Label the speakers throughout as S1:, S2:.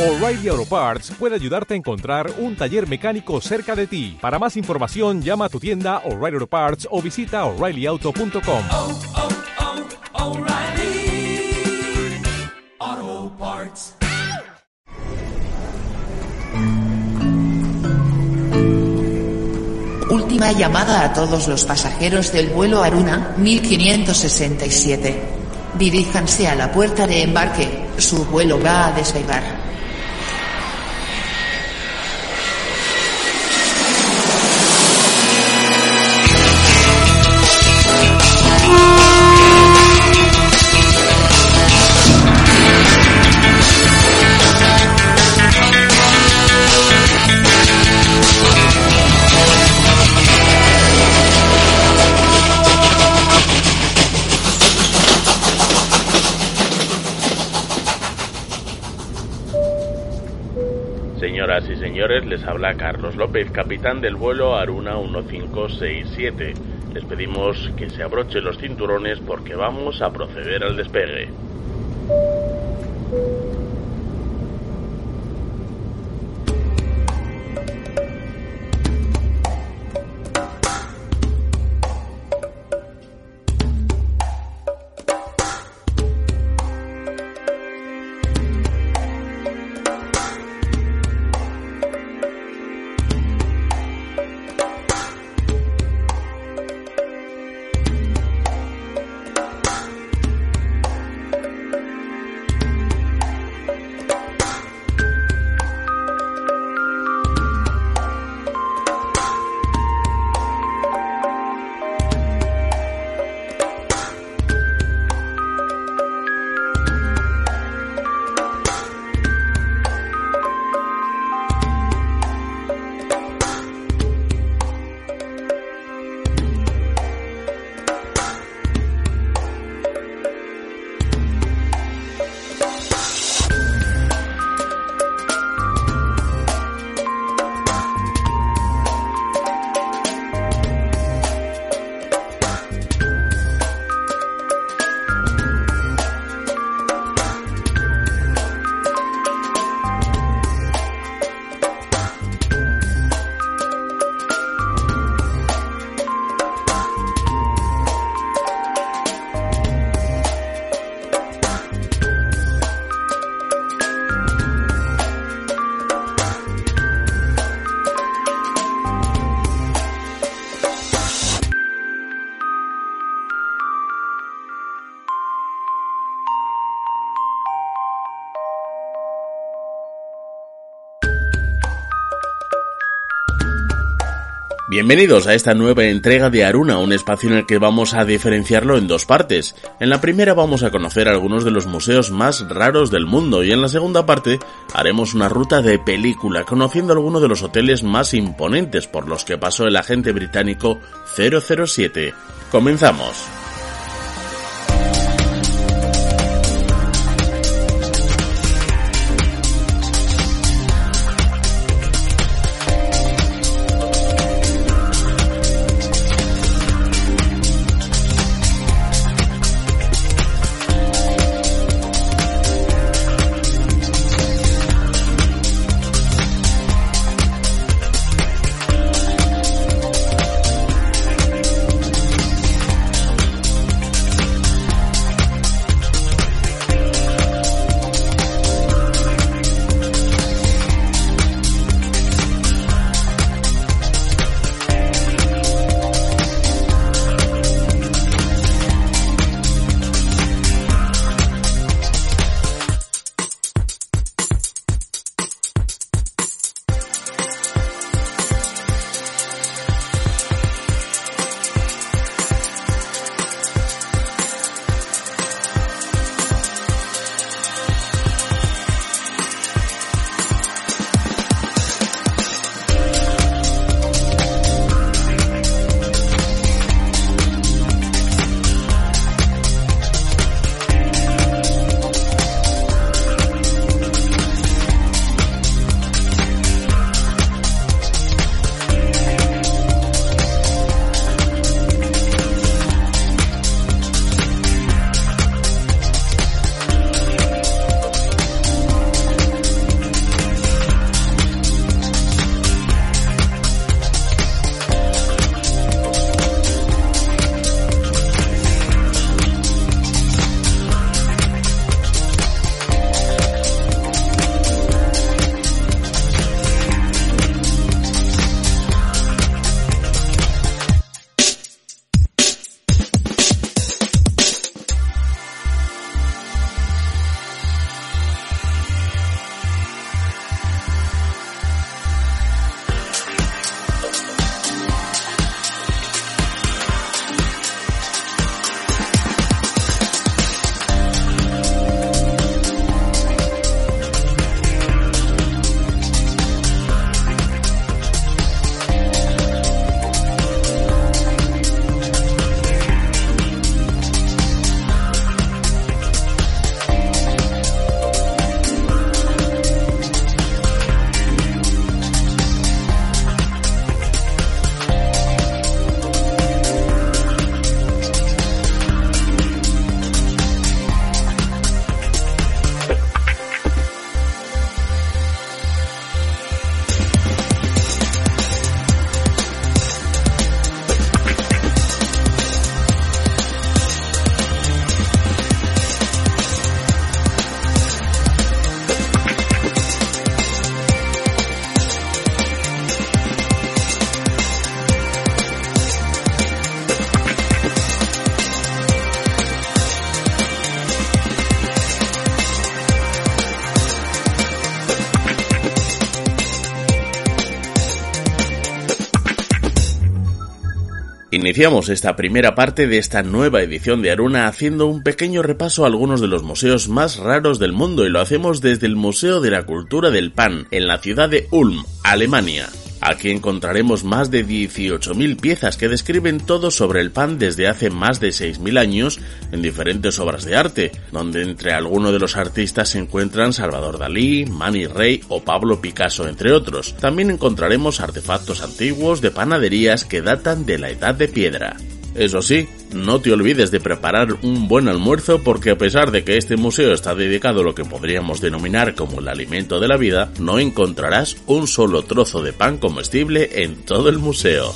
S1: O'Reilly Auto Parts puede ayudarte a encontrar un taller mecánico cerca de ti. Para más información, llama a tu tienda O'Reilly Auto Parts o visita oreillyauto.com.
S2: oh, oh, Parts.
S3: Última llamada a todos los pasajeros del vuelo Aruna 1567. Diríjanse a la puerta de embarque, su vuelo va a despegar.
S4: Señores, les habla Carlos López, capitán del vuelo Aruna 1567. Les pedimos que se abrochen los cinturones porque vamos a proceder al despegue. Bienvenidos a esta nueva entrega de Aruna, un espacio en el que vamos a diferenciarlo en dos partes. En la primera vamos a conocer algunos de los museos más raros del mundo y en la segunda parte haremos una ruta de película conociendo algunos de los hoteles más imponentes por los que pasó el agente británico 007. Comenzamos. Iniciamos esta primera parte de esta nueva edición de Aruna haciendo un pequeño repaso a algunos de los museos más raros del mundo y lo hacemos desde el Museo de la Cultura del Pan en la ciudad de Ulm, Alemania. Aquí encontraremos más de 18.000 piezas que describen todo sobre el pan desde hace más de 6.000 años en diferentes obras de arte, donde entre algunos de los artistas se encuentran Salvador Dalí, Manny Rey o Pablo Picasso, entre otros. También encontraremos artefactos antiguos de panaderías que datan de la Edad de Piedra. Eso sí, no te olvides de preparar un buen almuerzo porque a pesar de que este museo está dedicado a lo que podríamos denominar como el alimento de la vida, no encontrarás un solo trozo de pan comestible en todo el museo.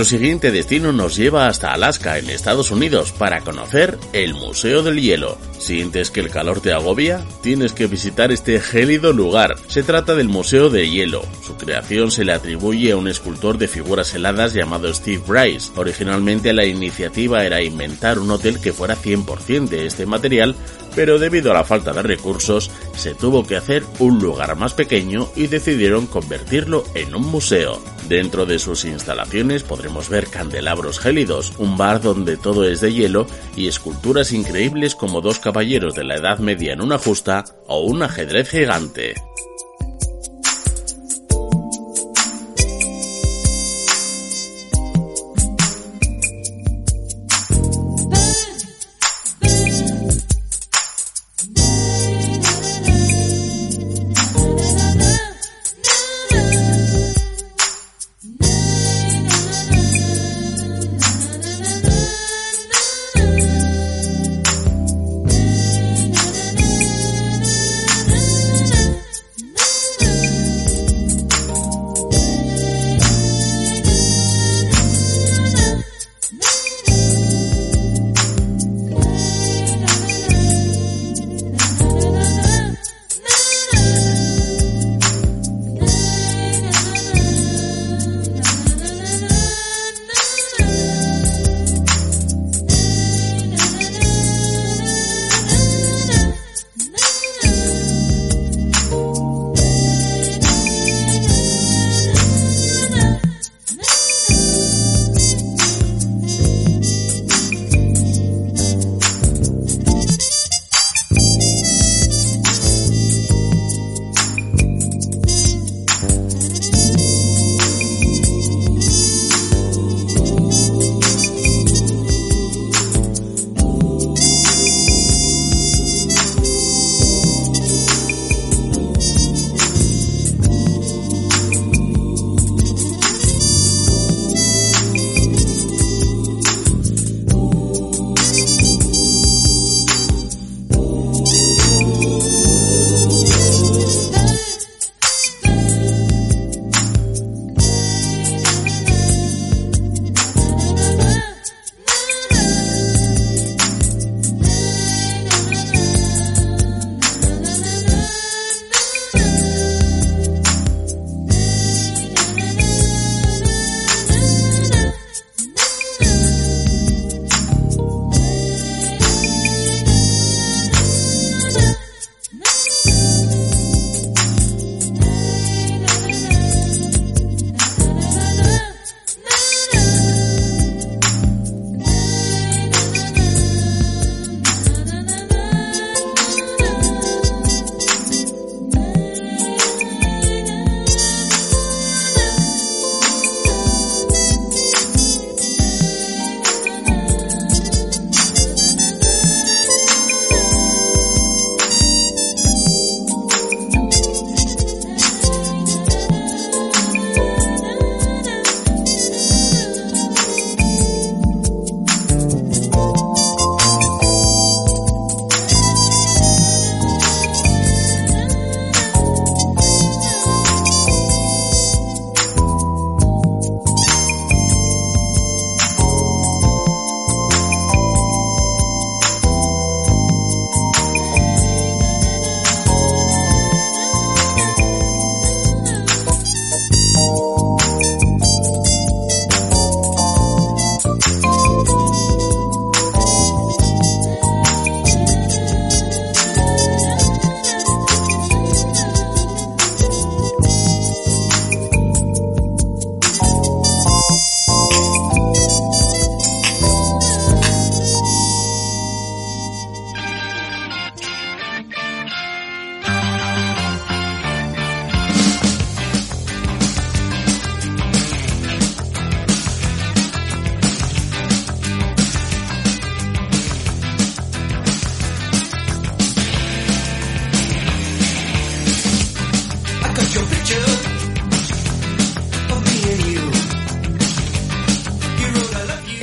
S4: Nuestro siguiente destino nos lleva hasta Alaska, en Estados Unidos, para conocer el Museo del Hielo. ¿Sientes que el calor te agobia? Tienes que visitar este gélido lugar. Se trata del Museo de Hielo. Creación se le atribuye a un escultor de figuras heladas llamado Steve Bryce. Originalmente la iniciativa era inventar un hotel que fuera 100% de este material, pero debido a la falta de recursos se tuvo que hacer un lugar más pequeño y decidieron convertirlo en un museo. Dentro de sus instalaciones podremos ver candelabros gélidos, un bar donde todo es de hielo y esculturas increíbles como dos caballeros de la Edad Media en una justa o un ajedrez gigante.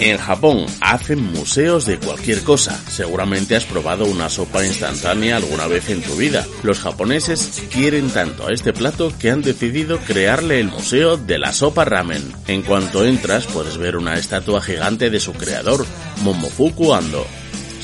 S4: En Japón hacen museos de cualquier cosa. Seguramente has probado una sopa instantánea alguna vez en tu vida. Los japoneses quieren tanto a este plato que han decidido crearle el museo de la sopa ramen. En cuanto entras puedes ver una estatua gigante de su creador, Momofuku Ando.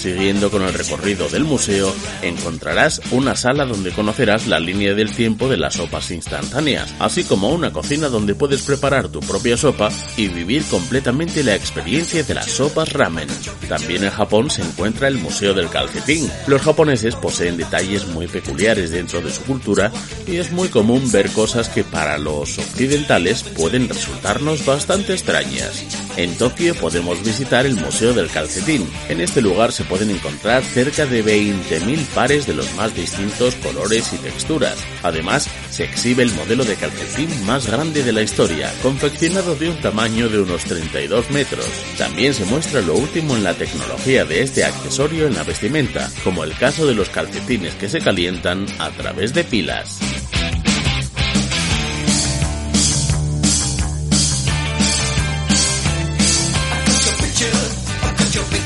S4: Siguiendo con el recorrido del museo, encontrarás una sala donde conocerás la línea del tiempo de las sopas instantáneas, así como una cocina donde puedes preparar tu propia sopa y vivir completamente la experiencia de las sopas ramen. También en Japón se encuentra el Museo del Calcetín. Los japoneses poseen detalles muy peculiares dentro de su cultura y es muy común ver cosas que para los occidentales pueden resultarnos bastante extrañas. En Tokio podemos visitar el Museo del Calcetín. En este lugar se pueden encontrar cerca de 20.000 pares de los más distintos colores y texturas. Además, se exhibe el modelo de calcetín más grande de la historia, confeccionado de un tamaño de unos 32 metros. También se muestra lo último en la tecnología de este accesorio en la vestimenta, como el caso de los calcetines que se calientan a través de pilas.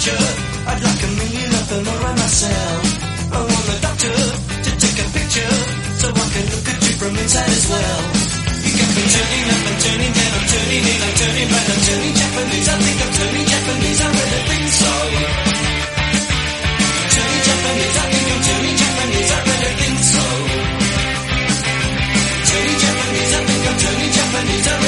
S5: I'd myself. I want the doctor to take a picture so I can look at you from inside as well. You got me turning up and turning down, I'm turning in, I'm turning right, I'm turning Japanese. I think I'm turning Japanese, I really think so. Turning Japanese, I think I'm turning Japanese, I really think so. Turning Japanese, I think I'm turning Japanese, I really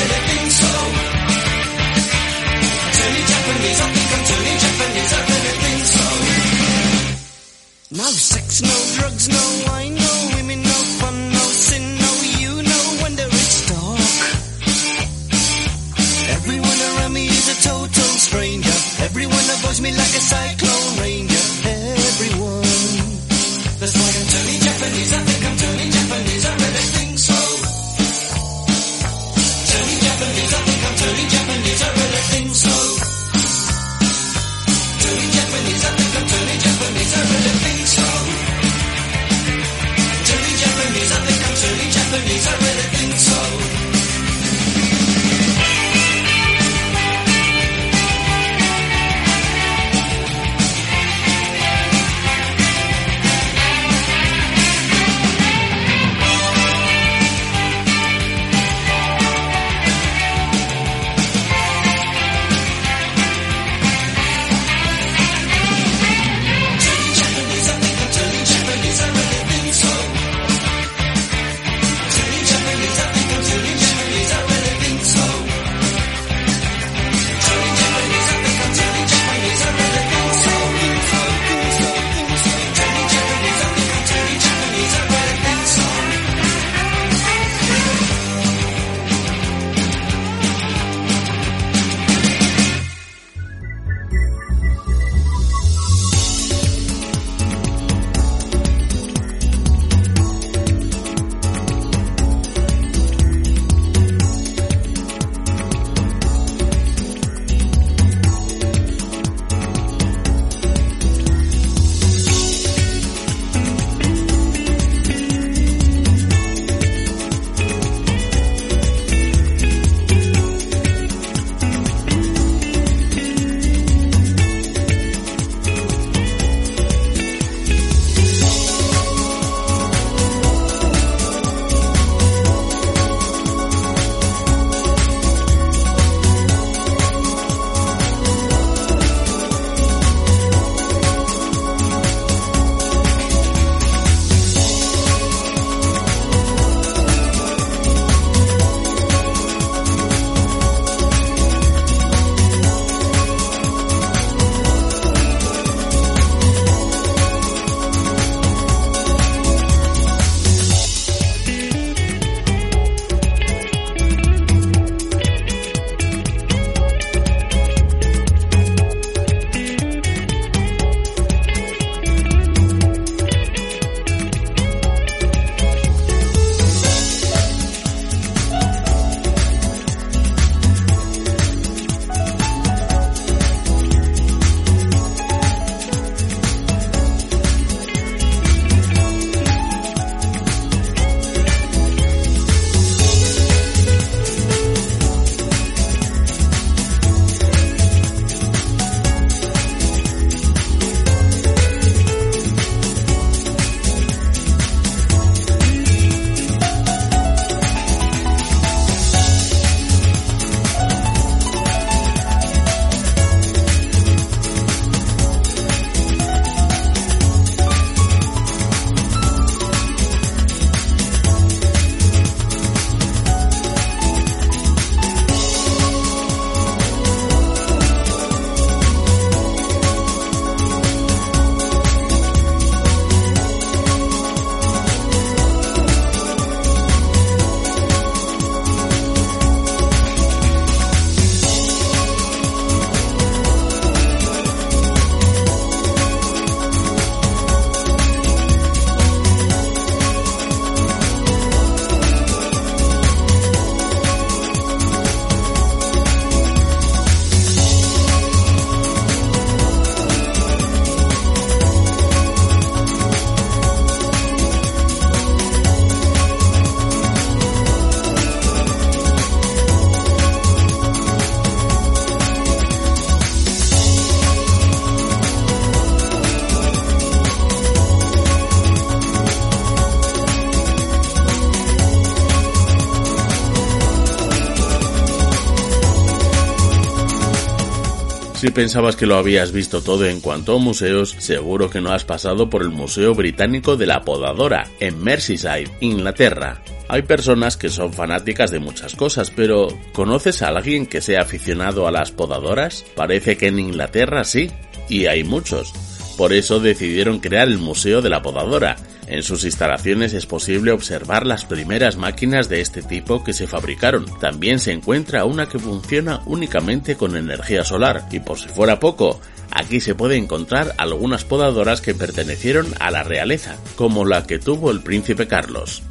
S4: Si pensabas que lo habías visto todo en cuanto a museos, seguro que no has pasado por el Museo Británico de la Podadora, en Merseyside, Inglaterra. Hay personas que son fanáticas de muchas cosas, pero ¿conoces a alguien que sea aficionado a las podadoras? Parece que en Inglaterra sí, y hay muchos. Por eso decidieron crear el Museo de la Podadora. En sus instalaciones es posible observar las primeras máquinas de este tipo que se fabricaron. También se encuentra una que funciona únicamente con energía solar. Y por si fuera poco, aquí se puede encontrar algunas podadoras que pertenecieron a la realeza, como la que tuvo el príncipe Carlos.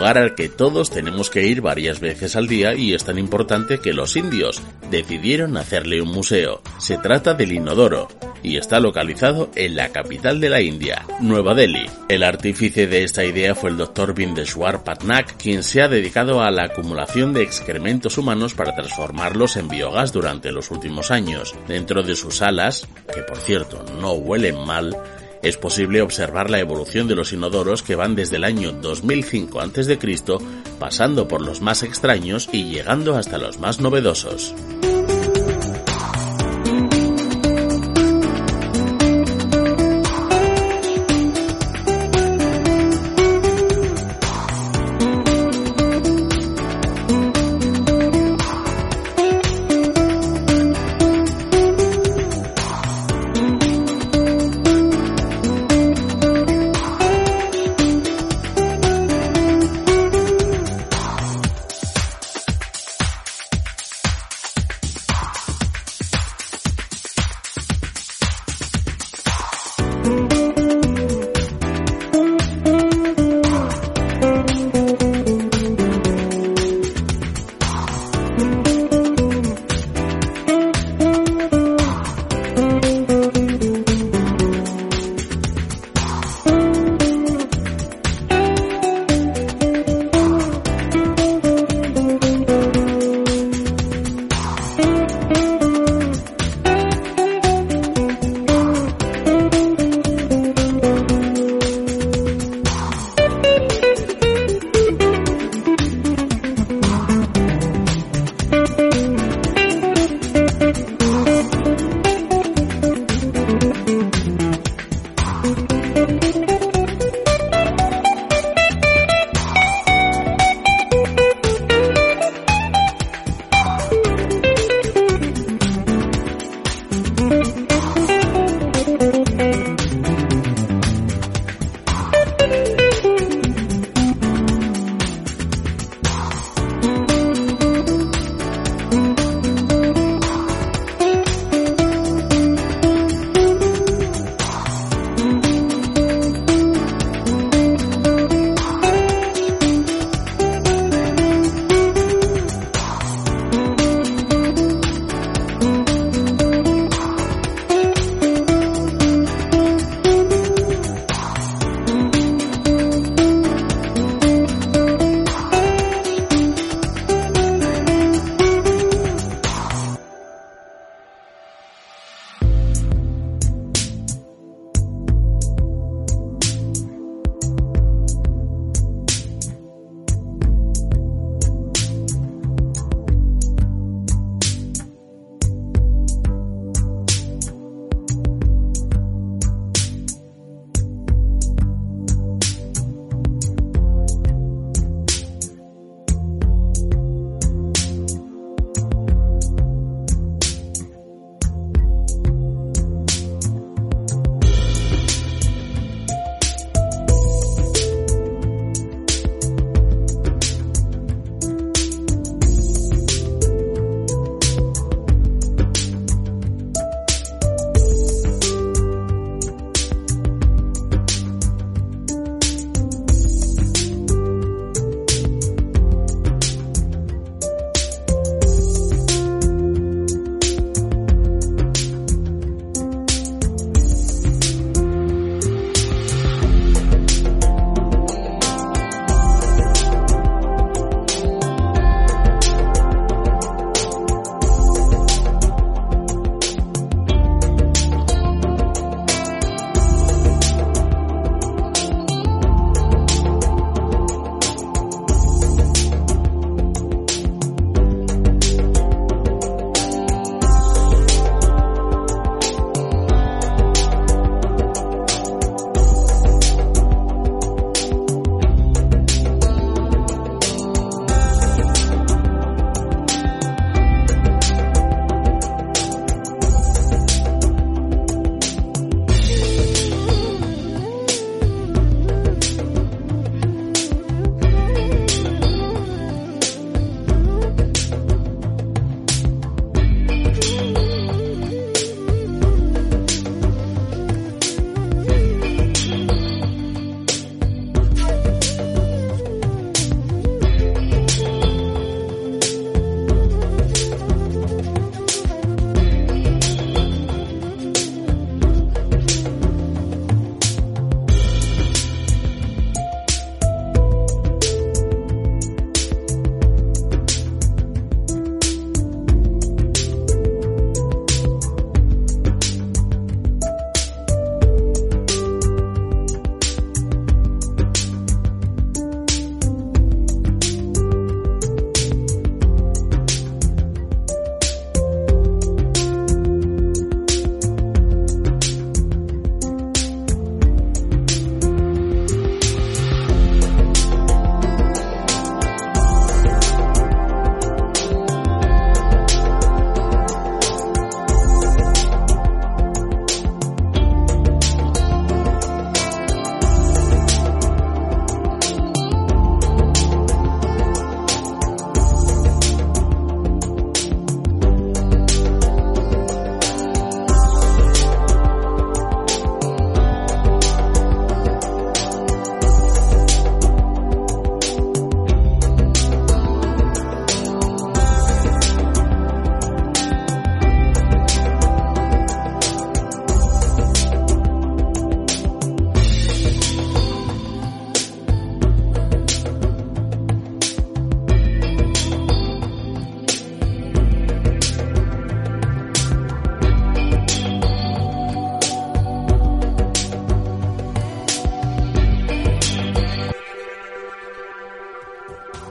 S4: Lugar al que todos tenemos que ir varias veces al día y es tan importante que los indios decidieron hacerle un museo. Se trata del inodoro y está localizado en la capital de la India, Nueva Delhi. El artífice de esta idea fue el Dr. Bindeshwar Patnak, quien se ha dedicado a la acumulación de excrementos humanos para transformarlos en biogás durante los últimos años. Dentro de sus alas, que por cierto no huelen mal, es posible observar la evolución de los inodoros que van desde el año 2005 a.C., pasando por los más extraños y llegando hasta los más novedosos.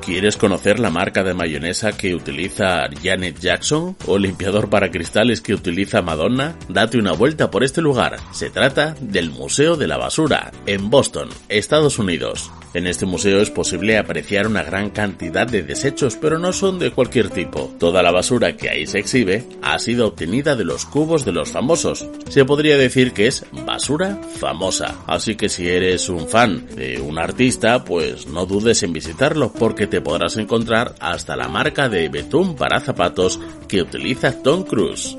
S4: ¿Quieres conocer la marca de mayonesa que utiliza Janet Jackson o limpiador para cristales que utiliza Madonna? Date una vuelta por este lugar. Se trata del Museo de la Basura, en Boston, Estados Unidos. En este museo es posible apreciar una gran cantidad de desechos, pero no son de cualquier tipo. Toda la basura que ahí se exhibe ha sido obtenida de los cubos de los famosos. Se podría decir que es basura famosa. Así que si eres un fan de un artista, pues no dudes en visitarlo porque te podrás encontrar hasta la marca de betún para zapatos que utiliza Tom Cruise.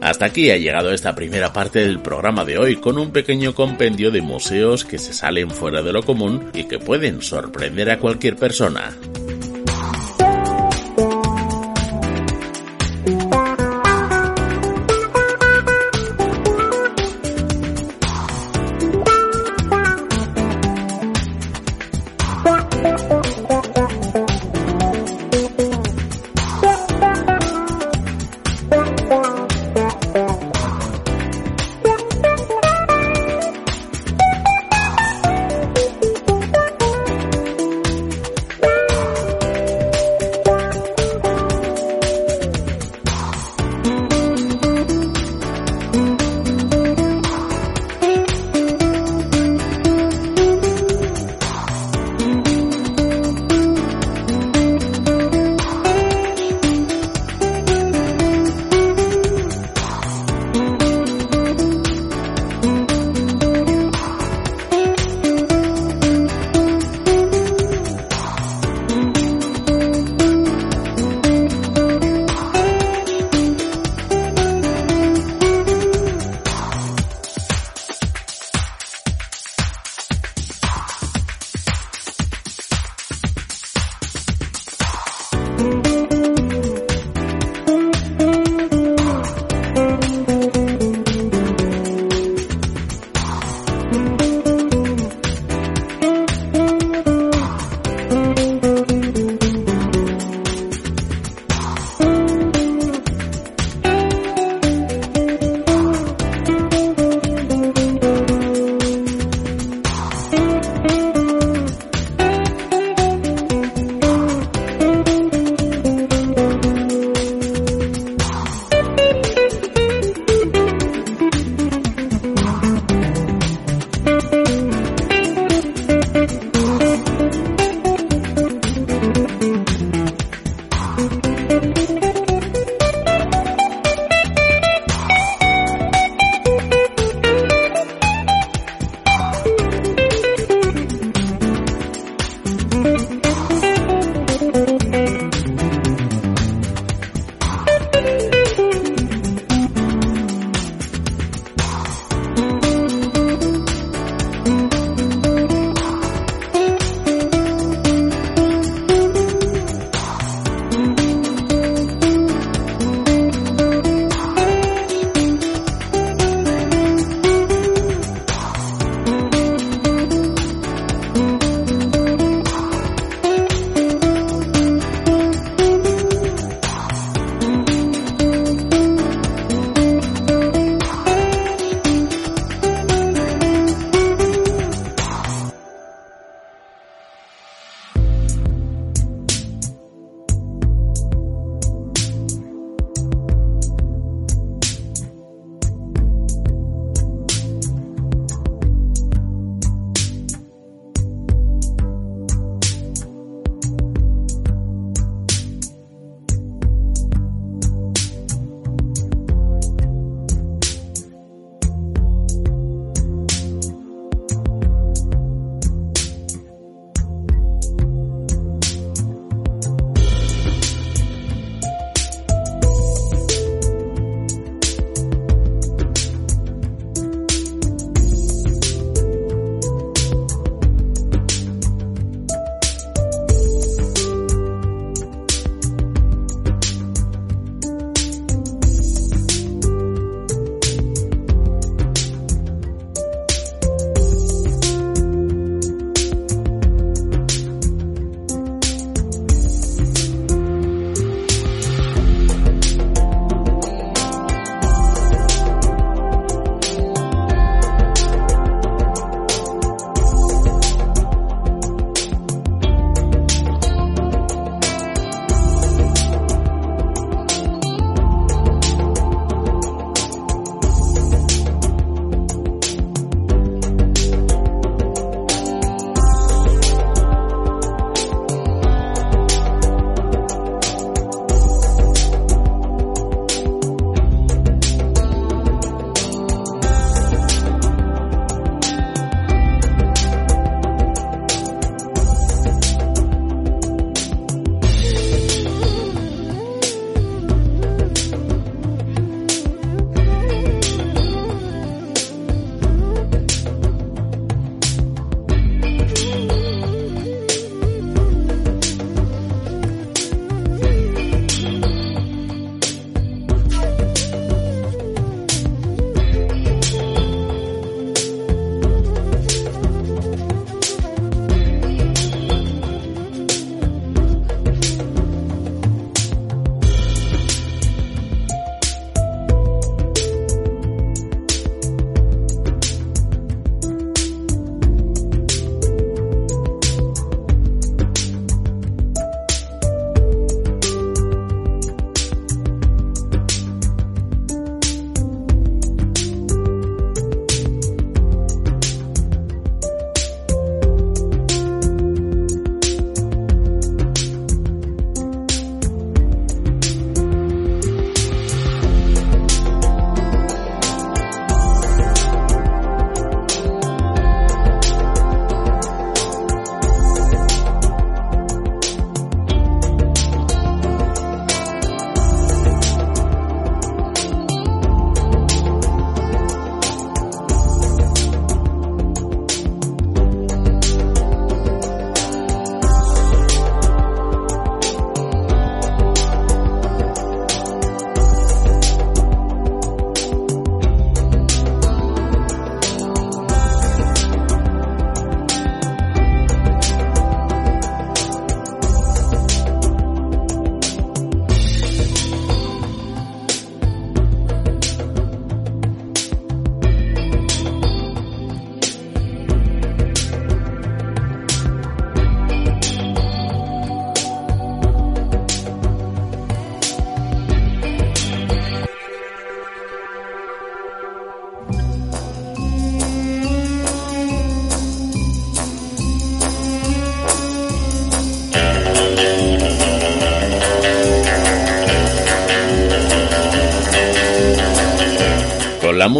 S4: Hasta aquí ha llegado esta primera parte del programa de hoy con un pequeño compendio de museos que se salen fuera de lo común y que pueden sorprender a cualquier persona.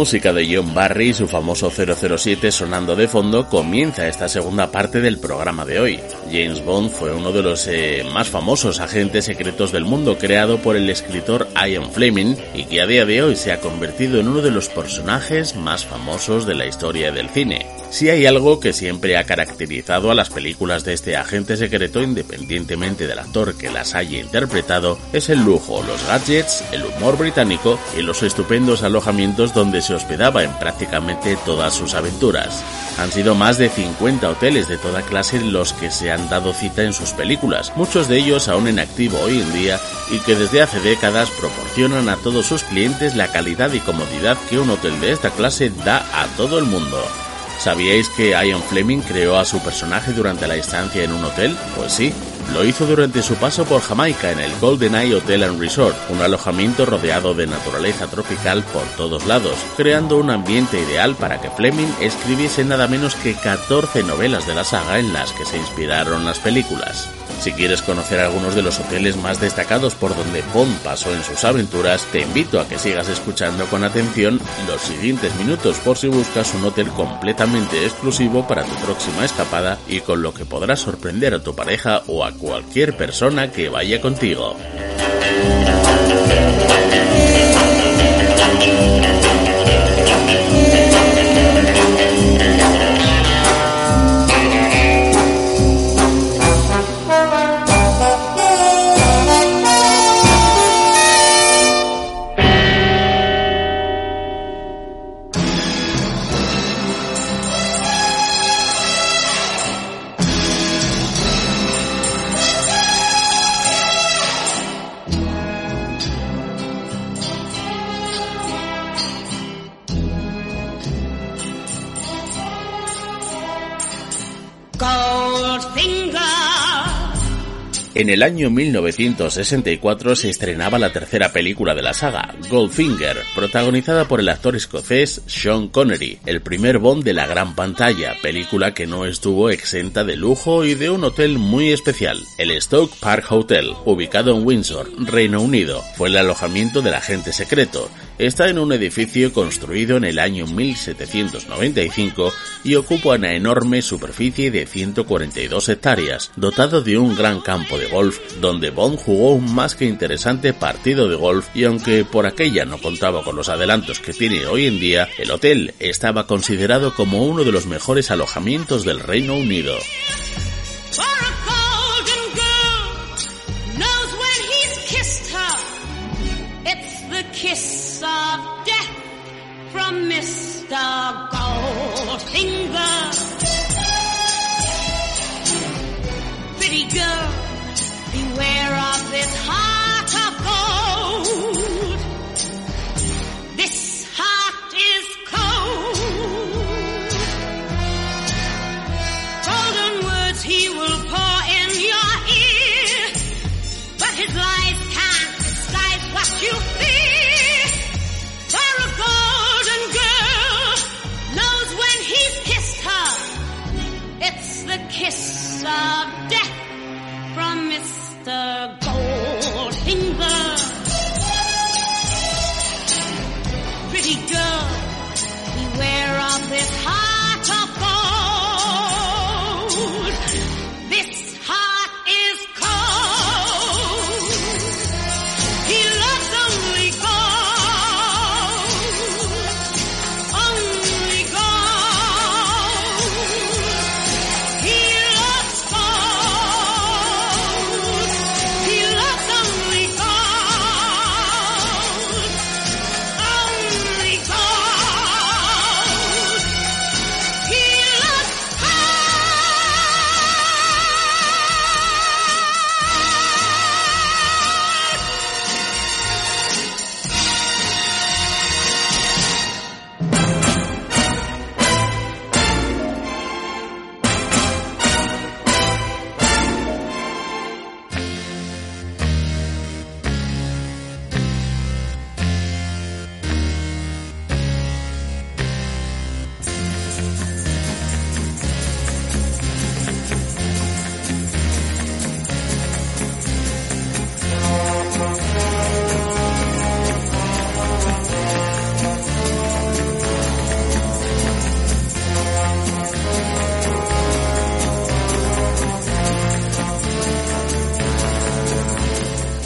S4: Música de John Barry y su famoso 007 sonando de fondo, comienza esta segunda parte del programa de hoy. James Bond fue uno de los eh, más famosos agentes secretos del mundo creado por el escritor Ian Fleming y que a día de hoy se ha convertido en uno de los personajes más famosos de la historia del cine. Si hay algo que siempre ha caracterizado a las películas de este agente secreto independientemente del actor que las haya interpretado, es el lujo, los gadgets, el humor británico y los estupendos alojamientos donde se hospedaba en prácticamente todas sus aventuras. Han sido más de 50 hoteles de toda clase los que se han dado cita en sus películas, muchos de ellos aún en activo hoy en día y que desde hace décadas proporcionan a todos sus clientes la calidad y comodidad que un hotel de esta clase da a todo el mundo. ¿Sabíais que Ian Fleming creó a su personaje durante la estancia en un hotel? Pues sí, lo hizo durante su paso por Jamaica en el Golden Eye Hotel and Resort, un alojamiento rodeado de naturaleza tropical por todos lados, creando un ambiente ideal para que Fleming escribiese nada menos que 14 novelas de la saga en las que se inspiraron las películas. Si quieres conocer algunos de los hoteles más destacados por donde Bond pasó en sus aventuras, te invito a que sigas escuchando con atención los siguientes minutos por si buscas un hotel completamente exclusivo para tu próxima escapada y con lo que podrás sorprender a tu pareja o a cualquier persona que vaya contigo. En el año 1964 se estrenaba la tercera película de la saga, Goldfinger, protagonizada por el actor escocés Sean Connery, el primer Bond de la gran pantalla, película que no estuvo exenta de lujo y de un hotel muy especial, el Stoke Park Hotel, ubicado en Windsor, Reino Unido. Fue el alojamiento del agente secreto. Está en un edificio construido en el año 1795 y ocupa una enorme superficie de 142 hectáreas, dotado de un gran campo de golf, donde Bond jugó un más que interesante partido de golf y aunque por aquella no contaba con los adelantos que tiene hoy en día, el hotel estaba considerado como uno de los mejores alojamientos del Reino Unido.
S6: For from Mr. Goldfinger.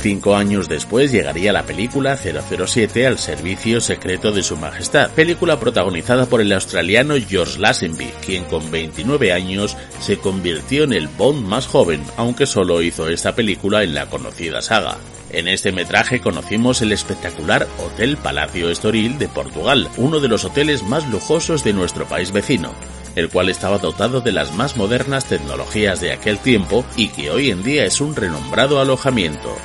S4: Cinco años después llegaría la película 007 al servicio secreto de su majestad, película protagonizada por el australiano George Lazenby, quien con 29 años se convirtió en el Bond más joven, aunque solo hizo esta película en la conocida saga. En este metraje conocimos el espectacular Hotel Palacio Estoril de Portugal, uno de los hoteles más lujosos de nuestro país vecino, el cual estaba dotado de las más modernas tecnologías de aquel tiempo y que hoy en día es un renombrado alojamiento.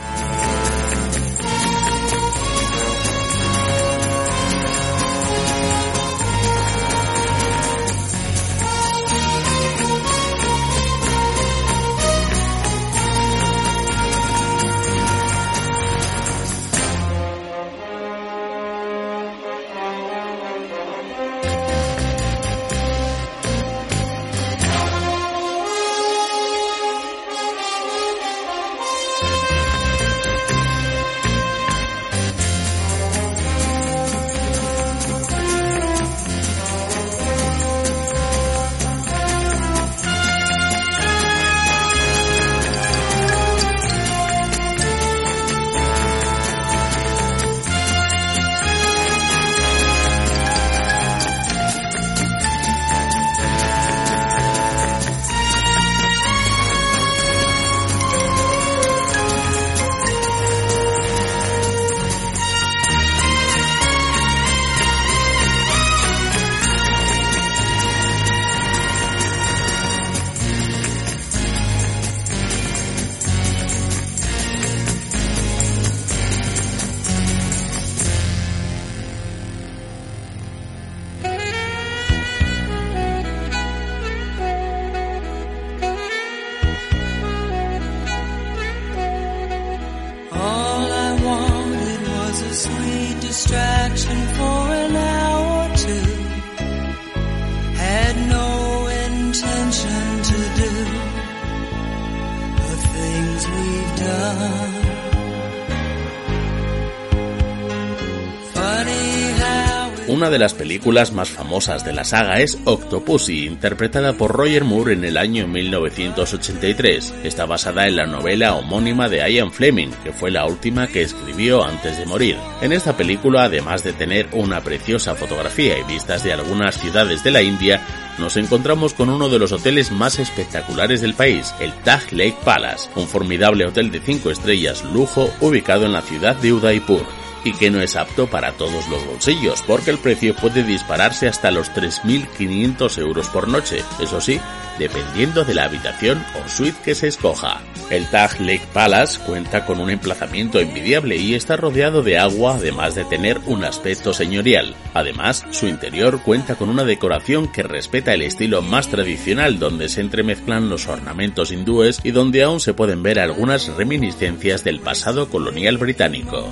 S4: Películas más famosas de la saga es Octopussy, interpretada por Roger Moore en el año 1983. Está basada en la novela homónima de Ian Fleming, que fue la última que escribió antes de morir. En esta película, además de tener una preciosa fotografía y vistas de algunas ciudades de la India, nos encontramos con uno de los hoteles más espectaculares del país, el Taj Lake Palace, un formidable hotel de 5 estrellas lujo ubicado en la ciudad de Udaipur y que no es apto para todos los bolsillos, porque el precio puede dispararse hasta los 3.500 euros por noche, eso sí, dependiendo de la habitación o suite que se escoja. El Taj Lake Palace cuenta con un emplazamiento envidiable y está rodeado de agua, además de tener un aspecto señorial. Además, su interior cuenta con una decoración que respeta el estilo más tradicional, donde se entremezclan los ornamentos hindúes y donde aún se pueden ver algunas reminiscencias del pasado colonial británico.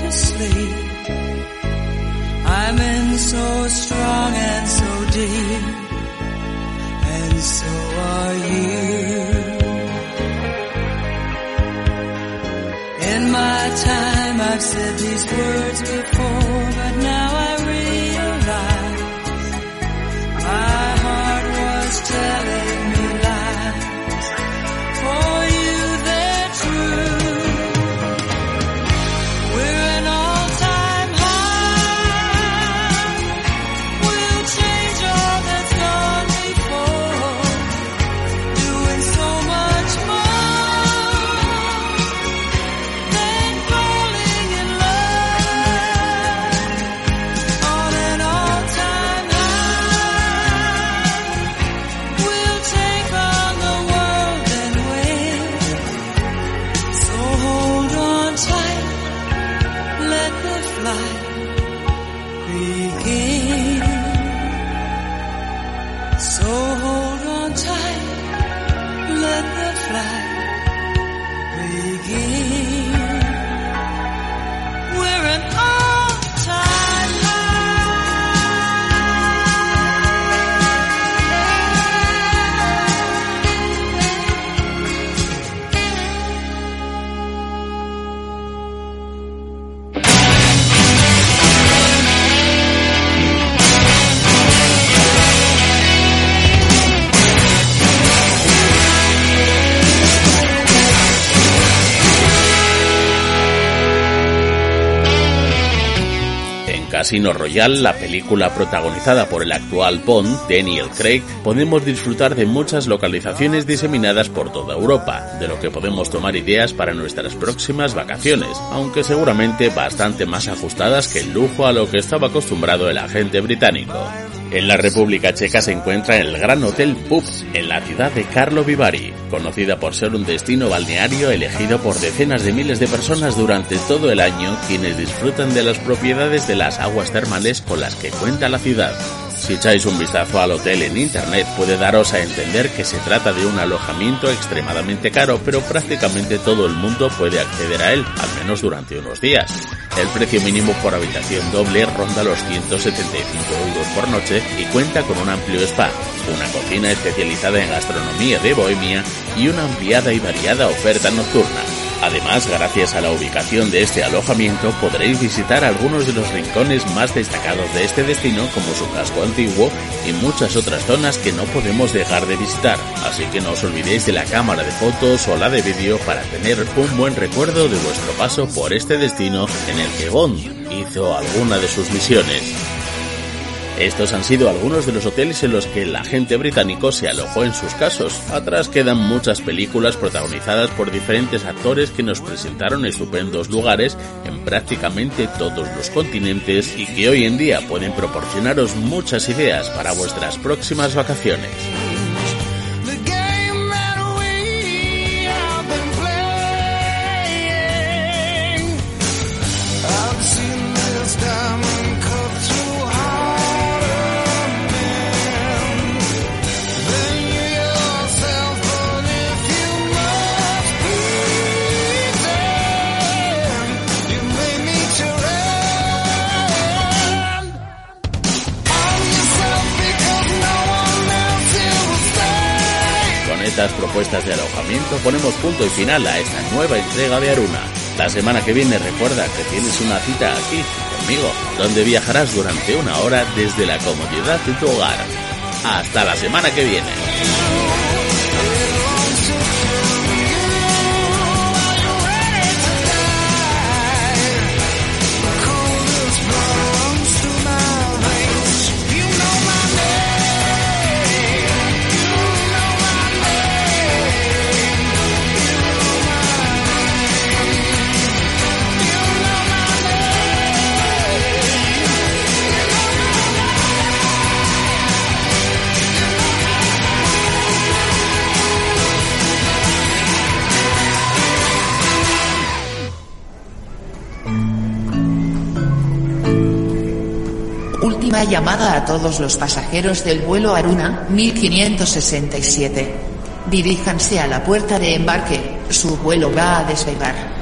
S7: To sleep. I'm in so strong and so deep, and so are you. In my time, I've said these words before, but now
S4: Casino Royale, la película protagonizada por el actual Bond, Daniel Craig, podemos disfrutar de muchas localizaciones diseminadas por toda Europa, de lo que podemos tomar ideas para nuestras próximas vacaciones, aunque seguramente bastante más ajustadas que el lujo a lo que estaba acostumbrado el agente británico. En la República Checa se encuentra el Gran Hotel Pub, en la ciudad de Karlovy Vary, conocida por ser un destino balneario elegido por decenas de miles de personas durante todo el año, quienes disfrutan de las propiedades de las aguas termales con las que cuenta la ciudad. Si echáis un vistazo al hotel en internet puede daros a entender que se trata de un alojamiento extremadamente caro, pero prácticamente todo el mundo puede acceder a él, al menos durante unos días. El precio mínimo por habitación doble ronda los 175 euros por noche y cuenta con un amplio spa, una cocina especializada en gastronomía de Bohemia y una ampliada y variada oferta nocturna. Además, gracias a la ubicación de este alojamiento podréis visitar algunos de los rincones más destacados de este destino como su casco antiguo y muchas otras zonas que no podemos dejar de visitar, así que no os olvidéis de la cámara de fotos o la de vídeo para tener un buen recuerdo de vuestro paso por este destino en el que Bond hizo alguna de sus misiones. Estos han sido algunos de los hoteles en los que el agente británico se alojó en sus casos. Atrás quedan muchas películas protagonizadas por diferentes actores que nos presentaron estupendos lugares en prácticamente todos los continentes y que hoy en día pueden proporcionaros muchas ideas para vuestras próximas vacaciones. Propuestas de alojamiento ponemos punto y final a esta nueva entrega de Aruna. La semana que viene recuerda que tienes una cita aquí conmigo, donde viajarás durante una hora desde la comodidad de tu hogar. Hasta la semana que viene.
S3: Llamada a todos los pasajeros del vuelo Aruna 1567. Diríjanse a la puerta de embarque, su vuelo va a despegar.